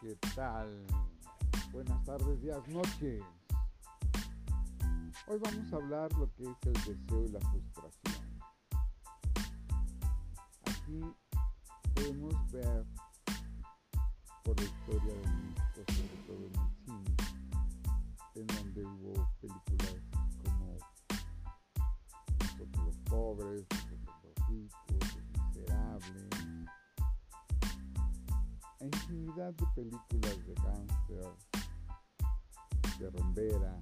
¿qué tal? Buenas tardes, días, noches. Hoy vamos a hablar lo que es el deseo y la frustración. Aquí podemos ver por la historia de México, de películas de gangster, de rombera,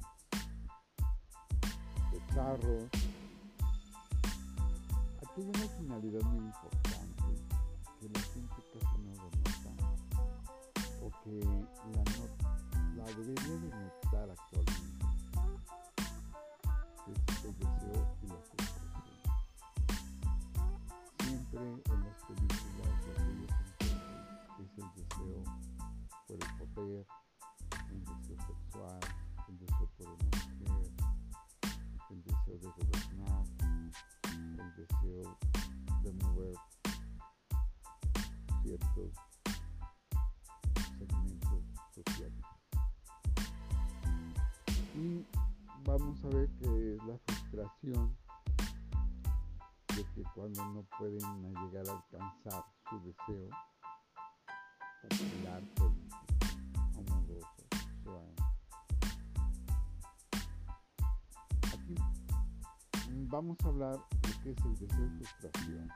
de charros. Aquí hay una finalidad muy importante que la gente casi no lo nota o que la, no- la debería de notar actualmente. Vamos a ver que es la frustración de que cuando no pueden llegar a alcanzar su deseo popular, político, amoroso, sexual. Aquí vamos a hablar de qué es el deseo y frustración.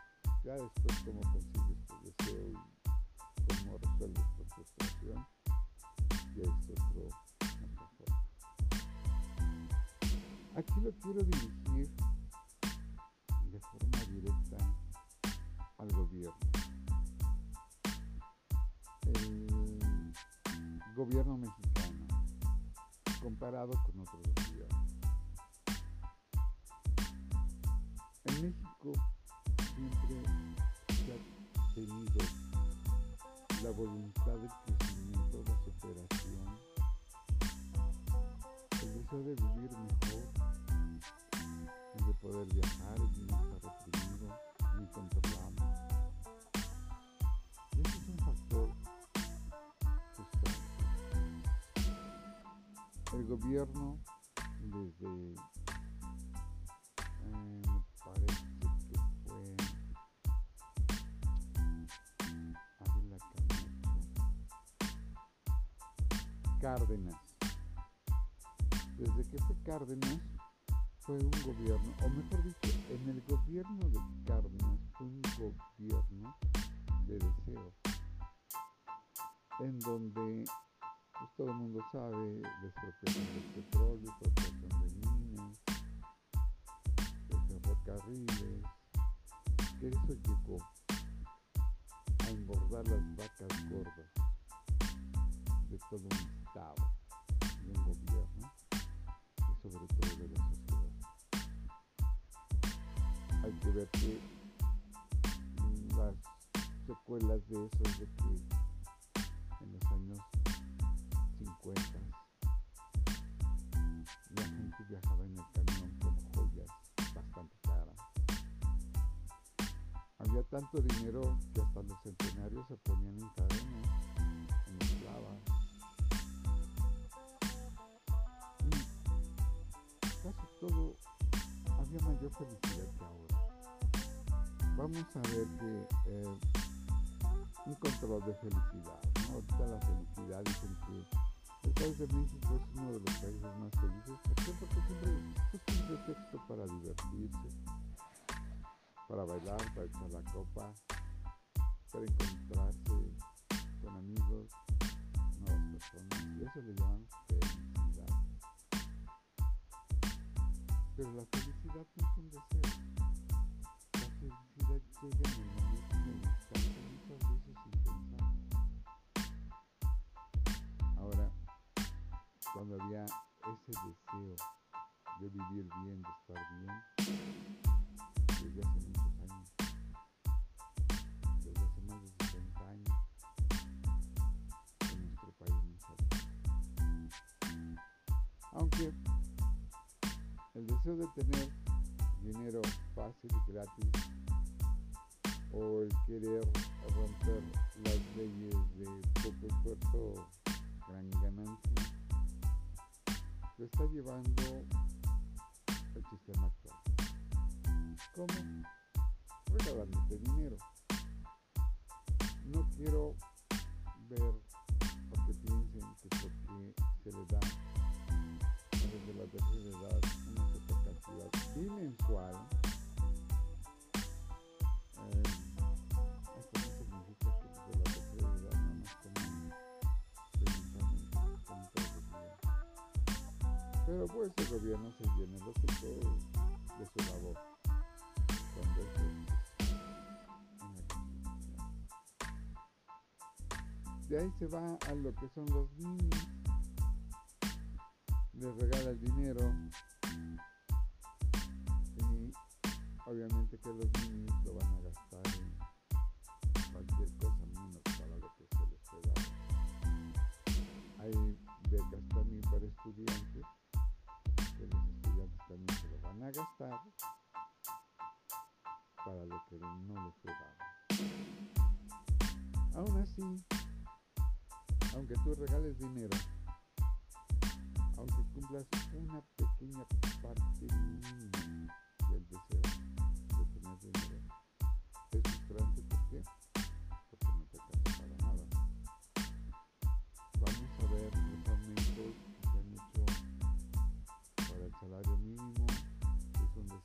Ya después cómo consigues tu deseo y cómo resuelves tu frustración. Ya es otro, Aquí lo quiero dirigir de forma directa al gobierno. El gobierno mexicano comparado con otros gobiernos. En México siempre se ha tenido la voluntad de crecimiento, la superación, el deseo de vivir mejor, poder viajar no estar reprimido ni controlado. Y ese es un factor. El gobierno desde eh, me parece que fue Ávila Cárdenas desde que fue Cárdenas fue un gobierno o mejor dicho en el gobierno de Cárdenas fue un gobierno de deseo en donde pues, todo el mundo sabe de expropiación del petróleo, expropiación de minas, de ferrocarriles, que eso llegó a engordar las vacas gordas de todo un estado, Hay que ver que mm, las secuelas de eso es de que en los años 50 la gente viajaba en el camión con joyas bastante caras. Había tanto dinero que hasta los centenarios se ponían en cadenas, en esclavas. Casi todo había mayor felicidad que ahora. Vamos a ver que eh, un control de felicidad. ¿no? Ahorita la felicidad dicen que el país de México es uno de los países más felices. ¿Por qué? Porque siempre es un pretexto para divertirse, para bailar, para echar la copa, para encontrarse con amigos, nuevas personas. Y eso le llaman felicidad. Pero la felicidad no es un deseo. En muchas veces sin pensar. Ahora, cuando había ese deseo de vivir bien, de estar bien, desde hace muchos años, desde hace más de 60 años, en nuestro país no Aunque el deseo de tener dinero fácil y gratis o el querer romper las leyes de poco esfuerzo, gran ganancia, lo está llevando el sistema actual. ¿Cómo? Regalándote dinero. No quiero ver Pero pues el gobierno se llena los de su labor. Cuando de ahí se va a lo que son los niños. Les regala el dinero. Y obviamente que los niños lo van a gastar en cualquier cosa menos para lo que se les pueda. Hay becas también para estudiantes también se lo van a gastar para lo que no les fue. Aún así, aunque tú regales dinero, aunque cumplas una pequeña parte del deseo de tener dinero,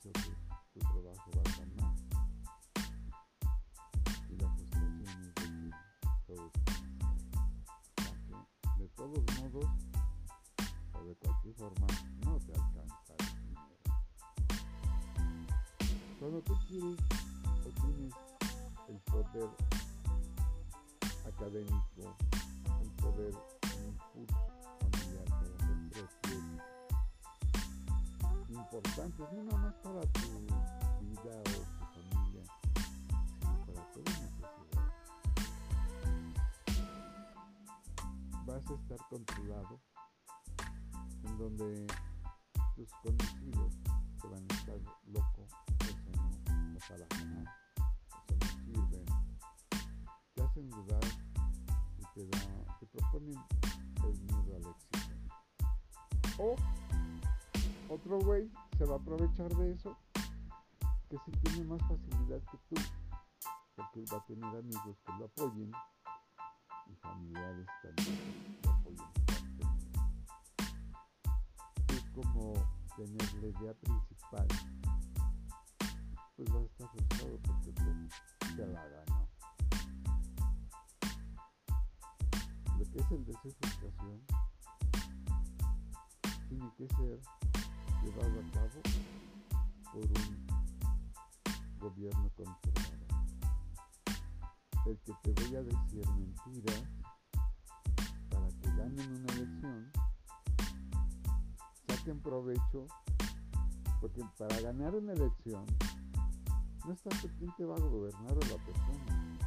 un deseo que tu trabajo valga más. Y la frustración es de que todo es de todos modos o de cualquier forma no te alcanza el dinero. Cuando tú quieres o tienes el poder académico el poder en impulso familiar importantes, no nada más para tu vida o tu familia, sino para toda una sociedad. Vas a estar controlado en donde tus conocidos te van a estar loco, eso no, para ganar, eso no sirve, te hacen dudar y te, da, te proponen el miedo al éxito. O otro güey se va a aprovechar de eso, que si tiene más facilidad que tú, porque él va a tener amigos que lo apoyen y familiares también que lo apoyen. Es como tener la idea principal, pues va a estar frustrado porque tú te la ganó. Lo que es el deseo de frustración tiene que ser llevado a cabo por un gobierno controlado. El que te voy a decir mentiras para que ganen una elección, saquen provecho, porque para ganar una elección no es tanto quién te va a gobernar o la persona,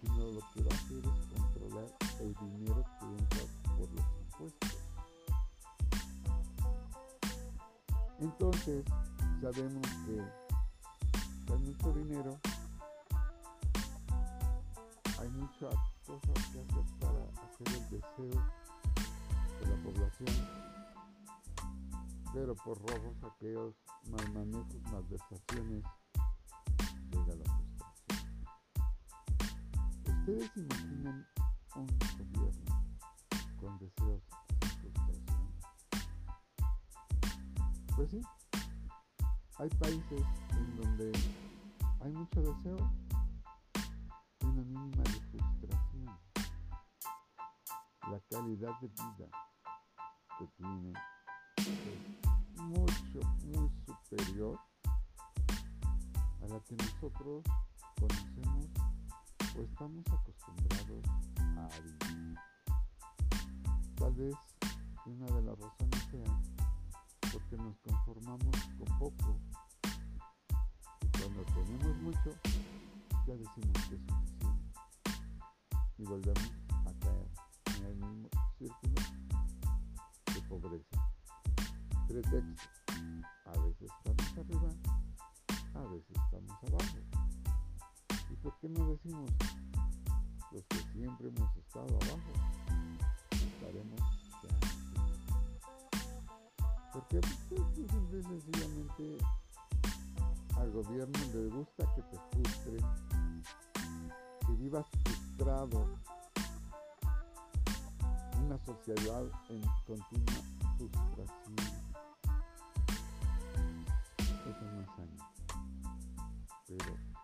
sino lo que va a hacer es controlar el dinero que entra por los impuestos. Entonces, sabemos que hay mucho dinero, hay muchas cosas que hacer para hacer el deseo de la población, pero por robos, saqueos, mal manejos, malversaciones, llega la frustración. ¿Ustedes imaginan un gobierno con deseos Pues sí, hay países en donde hay mucho deseo y una mínima de frustración. La calidad de vida que tienen es mucho, muy superior a la que nosotros conocemos o estamos acostumbrados a vivir. Tal vez una de las razones porque nos conformamos con poco. Y cuando tenemos mucho, ya decimos que es suficiente. Y volvemos a caer en el mismo círculo de pobreza. Pretexto. A veces estamos arriba, a veces estamos abajo. Y ¿por qué no decimos los que siempre hemos estado abajo? Estaremos. Porque pues, pues, simple y sencillamente al gobierno le gusta que te frustre, que vivas frustrado. Una sociedad en continua frustración. Eso no es. Pero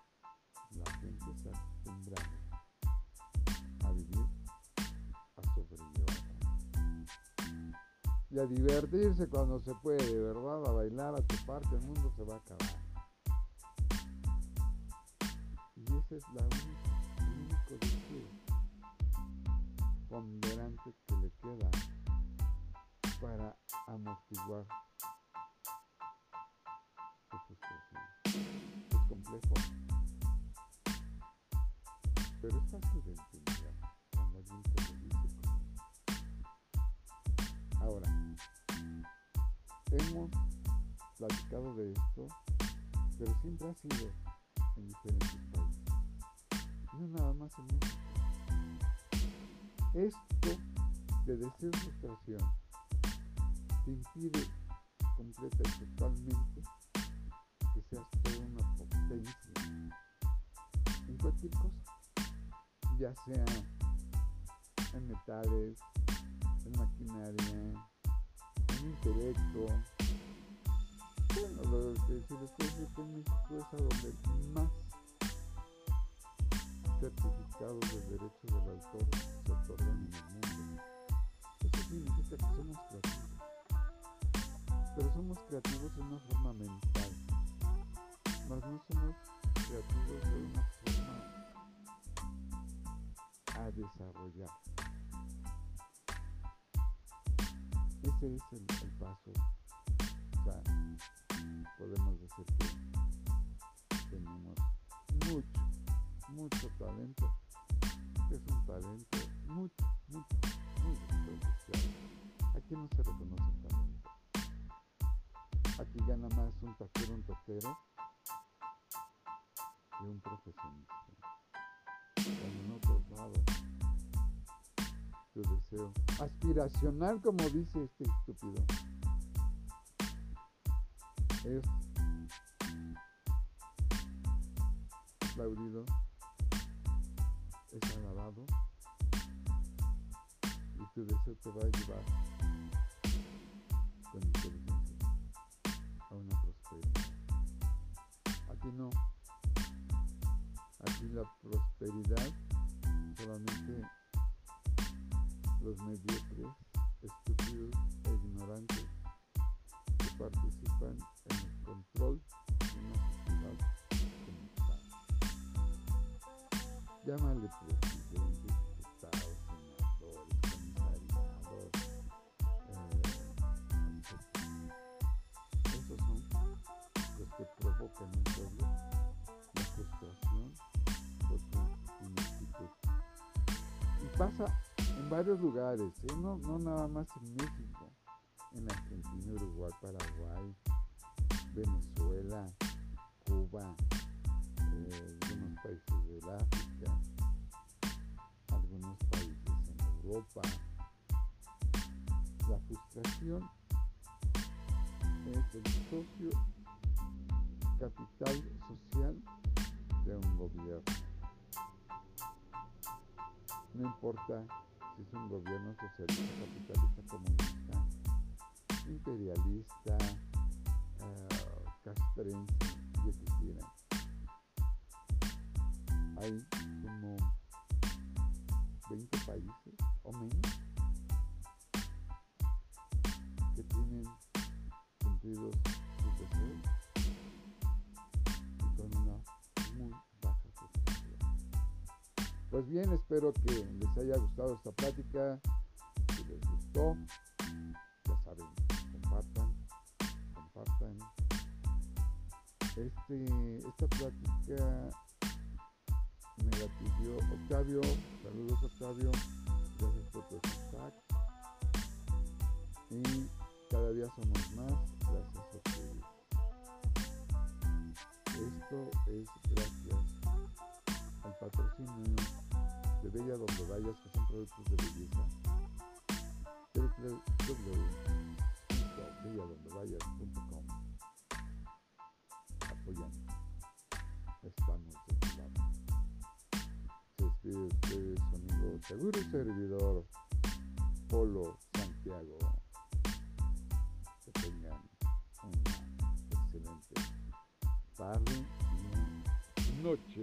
Y a divertirse cuando se puede, ¿verdad? A bailar, a chupar, que el mundo se va a acabar. Y ese es la única, el único ponderante que le queda para amortiguar. Es complejo, pero es fácil de entender cuando alguien te lo dice como Ahora, hemos platicado de esto, pero siempre ha sido en diferentes países. No nada más en México. Esto de deseo frustración te impide completa y totalmente que seas toda una potencia en cualquier cosa, ya sea en metales, en maquinaria, intelecto. Bueno, lo que si les puedo decir que México es a donde más certificados de derechos del autor se otorgan en el mundo. Eso significa que somos creativos. Pero somos creativos de una forma mental. Mas no somos creativos de una forma a desarrollar. Ese es el, paso. Podemos decir que tenemos mucho, mucho talento. Es un talento mucho, mucho, muy desperdiciado. Aquí no se reconoce el talento. Aquí gana más un taquero, un totero que un profesionista. En otros lados tu deseo aspiracional, como dice este estúpido, es aplaudido, es alabado y tu deseo te va a llevar con inteligencia a una prosperidad. Aquí no. Aquí la prosperidad solamente los mediocres, estúpidos e ignorantes que participan en el control de una sociedad como tal. Llámale presidentes, diputados, senadores, comisariados, eh, esos son los que provocan un pueblo la frustración por su. Y pasa varios lugares, ¿eh? no, no nada más en México, en Argentina, Uruguay, Paraguay, Venezuela, Cuba, eh, algunos países del África, algunos países en Europa. La frustración es el socio capital social de un gobierno. No importa es un gobierno socialista, capitalista, comunista, imperialista, uh, castrense y quieran. Hay como 20 países o menos que tienen cumplidos Pues bien, espero que les haya gustado esta plática. Si les gustó, ya saben, compartan, compartan. Este, esta plática me la pidió Octavio. Saludos Octavio. Gracias por tu feedback. Y cada día somos más. Gracias a. Esto es gracias patrocinio de Bella Donde Vayas, que son productos de belleza. www.belladondevayas.com Apoyan. Estamos de tu lado. Se despide de ustedes su amigo seguro servidor Polo Santiago. Que tengan una excelente tarde y noche.